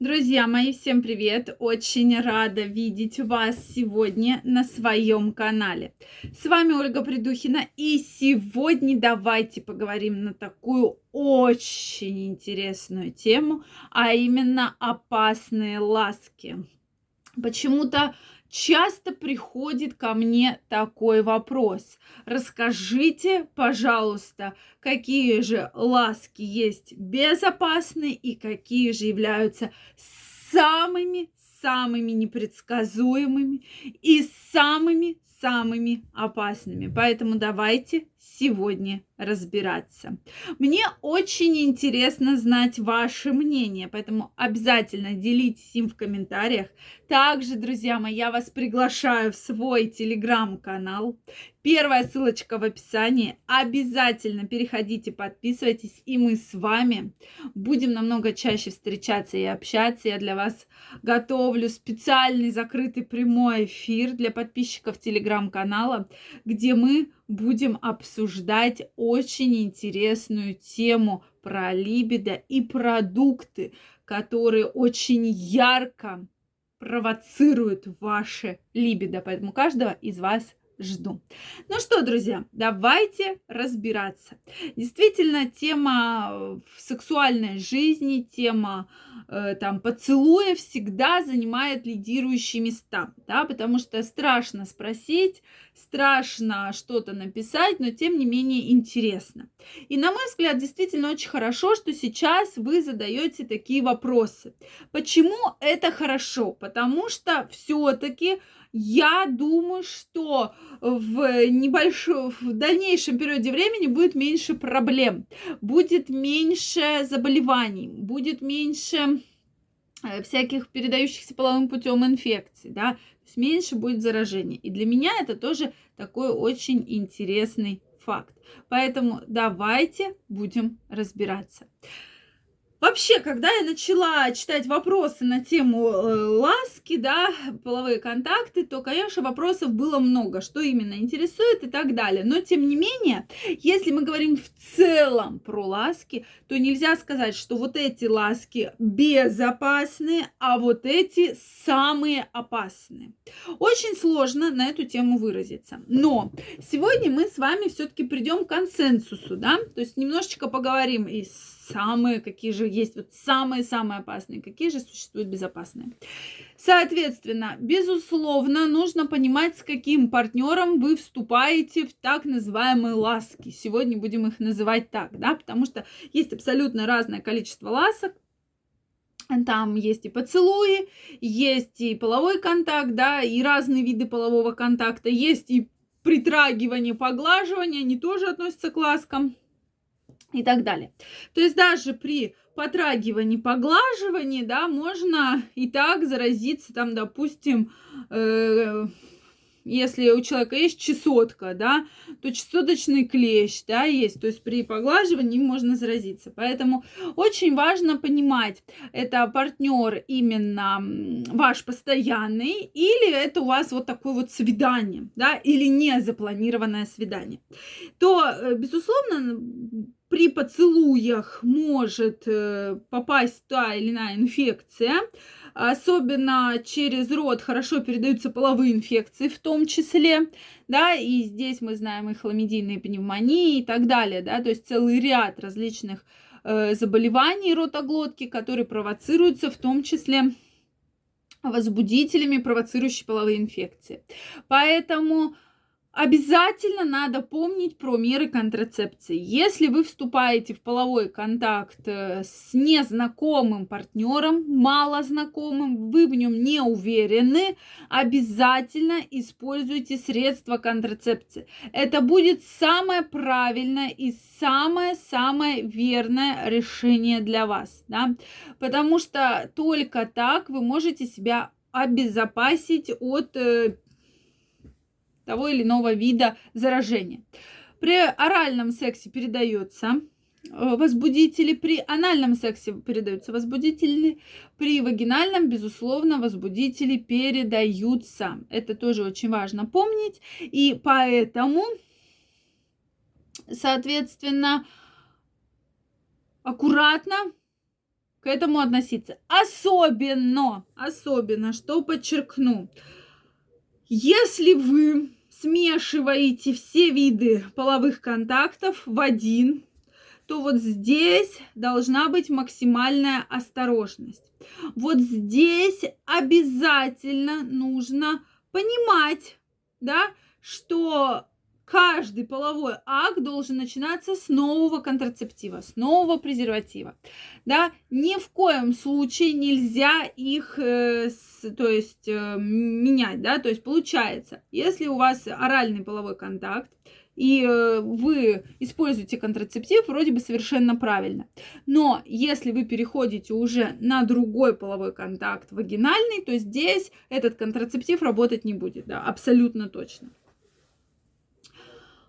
Друзья мои, всем привет! Очень рада видеть вас сегодня на своем канале. С вами Ольга Придухина, и сегодня давайте поговорим на такую очень интересную тему, а именно опасные ласки. Почему-то часто приходит ко мне такой вопрос. Расскажите, пожалуйста, какие же ласки есть безопасные и какие же являются самыми самыми непредсказуемыми и самыми самыми опасными. Поэтому давайте сегодня разбираться. Мне очень интересно знать ваше мнение, поэтому обязательно делитесь им в комментариях. Также, друзья мои, я вас приглашаю в свой телеграм-канал. Первая ссылочка в описании. Обязательно переходите, подписывайтесь, и мы с вами будем намного чаще встречаться и общаться. Я для вас готовлю специальный закрытый прямой эфир для подписчиков телеграм-канала, где мы будем обсуждать очень интересную тему про либидо и продукты, которые очень ярко провоцируют ваше либидо. Поэтому каждого из вас жду. Ну что, друзья, давайте разбираться. Действительно, тема э, сексуальной жизни, тема там поцелуя всегда занимает лидирующие места, да, потому что страшно спросить, страшно что-то написать, но тем не менее интересно. И на мой взгляд, действительно очень хорошо, что сейчас вы задаете такие вопросы. Почему это хорошо? Потому что все-таки я думаю, что в небольшом, в дальнейшем периоде времени будет меньше проблем, будет меньше заболеваний, будет меньше э, всяких передающихся половым путем инфекций, да, то есть меньше будет заражений. И для меня это тоже такой очень интересный факт. Поэтому давайте будем разбираться. Вообще, когда я начала читать вопросы на тему э, ласки, да, половые контакты, то, конечно, вопросов было много, что именно интересует и так далее. Но, тем не менее, если мы говорим в целом про ласки, то нельзя сказать, что вот эти ласки безопасные, а вот эти самые опасные. Очень сложно на эту тему выразиться. Но сегодня мы с вами все-таки придем к консенсусу, да, то есть немножечко поговорим и самые, какие же есть вот самые-самые опасные, какие же существуют безопасные. Соответственно, безусловно, нужно понимать, с каким партнером вы вступаете в так называемые ласки. Сегодня будем их называть так, да, потому что есть абсолютно разное количество ласок, там есть и поцелуи, есть и половой контакт, да, и разные виды полового контакта, есть и притрагивание, поглаживание, они тоже относятся к ласкам и так далее. То есть даже при потрагивании, поглаживании, да, можно и так заразиться, там, допустим, э, если у человека есть чесотка, да, то чесоточный клещ, да, есть. То есть при поглаживании можно заразиться. Поэтому очень важно понимать, это партнер именно ваш постоянный или это у вас вот такое вот свидание, да, или не запланированное свидание. То, э, безусловно, при поцелуях может э, попасть та или иная инфекция. Особенно через рот хорошо передаются половые инфекции в том числе, да, и здесь мы знаем и хламидийные пневмонии и так далее, да, то есть целый ряд различных э, заболеваний ротоглотки, которые провоцируются в том числе возбудителями, провоцирующими половые инфекции. Поэтому Обязательно надо помнить про меры контрацепции. Если вы вступаете в половой контакт э, с незнакомым партнером, малознакомым, вы в нем не уверены, обязательно используйте средства контрацепции. Это будет самое правильное и самое-самое верное решение для вас, да? потому что только так вы можете себя обезопасить от э, того или иного вида заражения. При оральном сексе передается э, возбудители, при анальном сексе передаются возбудители, при вагинальном, безусловно, возбудители передаются. Это тоже очень важно помнить. И поэтому, соответственно, аккуратно к этому относиться. Особенно, особенно, что подчеркну, если вы смешиваете все виды половых контактов в один, то вот здесь должна быть максимальная осторожность. Вот здесь обязательно нужно понимать, да, что каждый половой акт должен начинаться с нового контрацептива, с нового презерватива. Да, ни в коем случае нельзя их, э, то есть, э, менять, да, то есть получается, если у вас оральный половой контакт, и э, вы используете контрацептив, вроде бы совершенно правильно. Но если вы переходите уже на другой половой контакт, вагинальный, то здесь этот контрацептив работать не будет, да, абсолютно точно.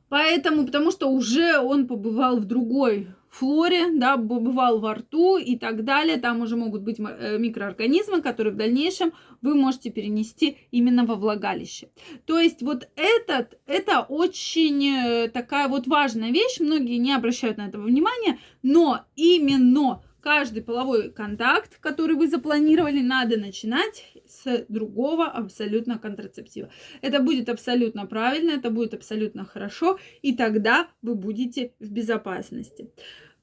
Поэтому, потому что уже он побывал в другой флоре, да, побывал во рту и так далее. Там уже могут быть э, микроорганизмы, которые в дальнейшем вы можете перенести именно во влагалище. То есть вот этот, это очень э, такая вот важная вещь. Многие не обращают на это внимания, но именно каждый половой контакт, который вы запланировали, надо начинать с другого абсолютно контрацептива. Это будет абсолютно правильно, это будет абсолютно хорошо, и тогда вы будете в безопасности.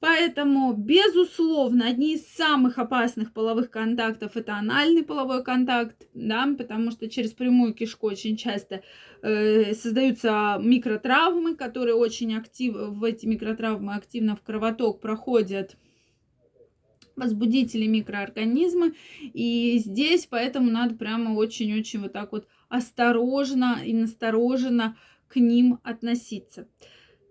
Поэтому, безусловно, одни из самых опасных половых контактов это анальный половой контакт, да, потому что через прямую кишку очень часто э, создаются микротравмы, которые очень активно, в эти микротравмы активно в кровоток проходят возбудители микроорганизмы. И здесь поэтому надо прямо очень-очень вот так вот осторожно и настороженно к ним относиться.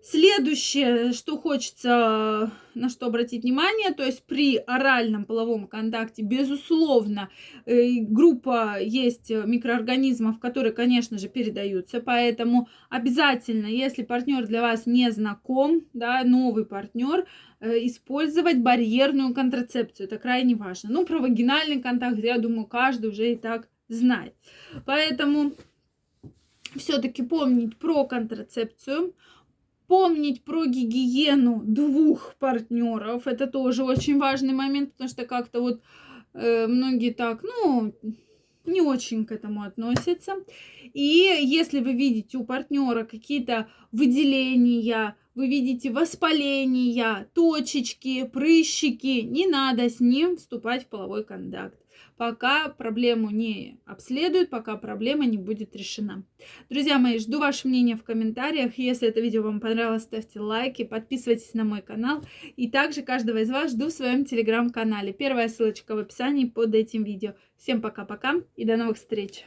Следующее, что хочется на что обратить внимание, то есть при оральном половом контакте, безусловно, э, группа есть микроорганизмов, которые, конечно же, передаются, поэтому обязательно, если партнер для вас не знаком, да, новый партнер, э, использовать барьерную контрацепцию, это крайне важно. Ну, про вагинальный контакт, я думаю, каждый уже и так знает. Поэтому все-таки помнить про контрацепцию, помнить про гигиену двух партнеров. Это тоже очень важный момент, потому что как-то вот э, многие так, ну, не очень к этому относятся. И если вы видите у партнера какие-то выделения, вы видите воспаления, точечки, прыщики, не надо с ним вступать в половой контакт пока проблему не обследуют, пока проблема не будет решена. Друзья мои, жду ваше мнение в комментариях. Если это видео вам понравилось, ставьте лайки, подписывайтесь на мой канал. И также каждого из вас жду в своем телеграм-канале. Первая ссылочка в описании под этим видео. Всем пока-пока и до новых встреч!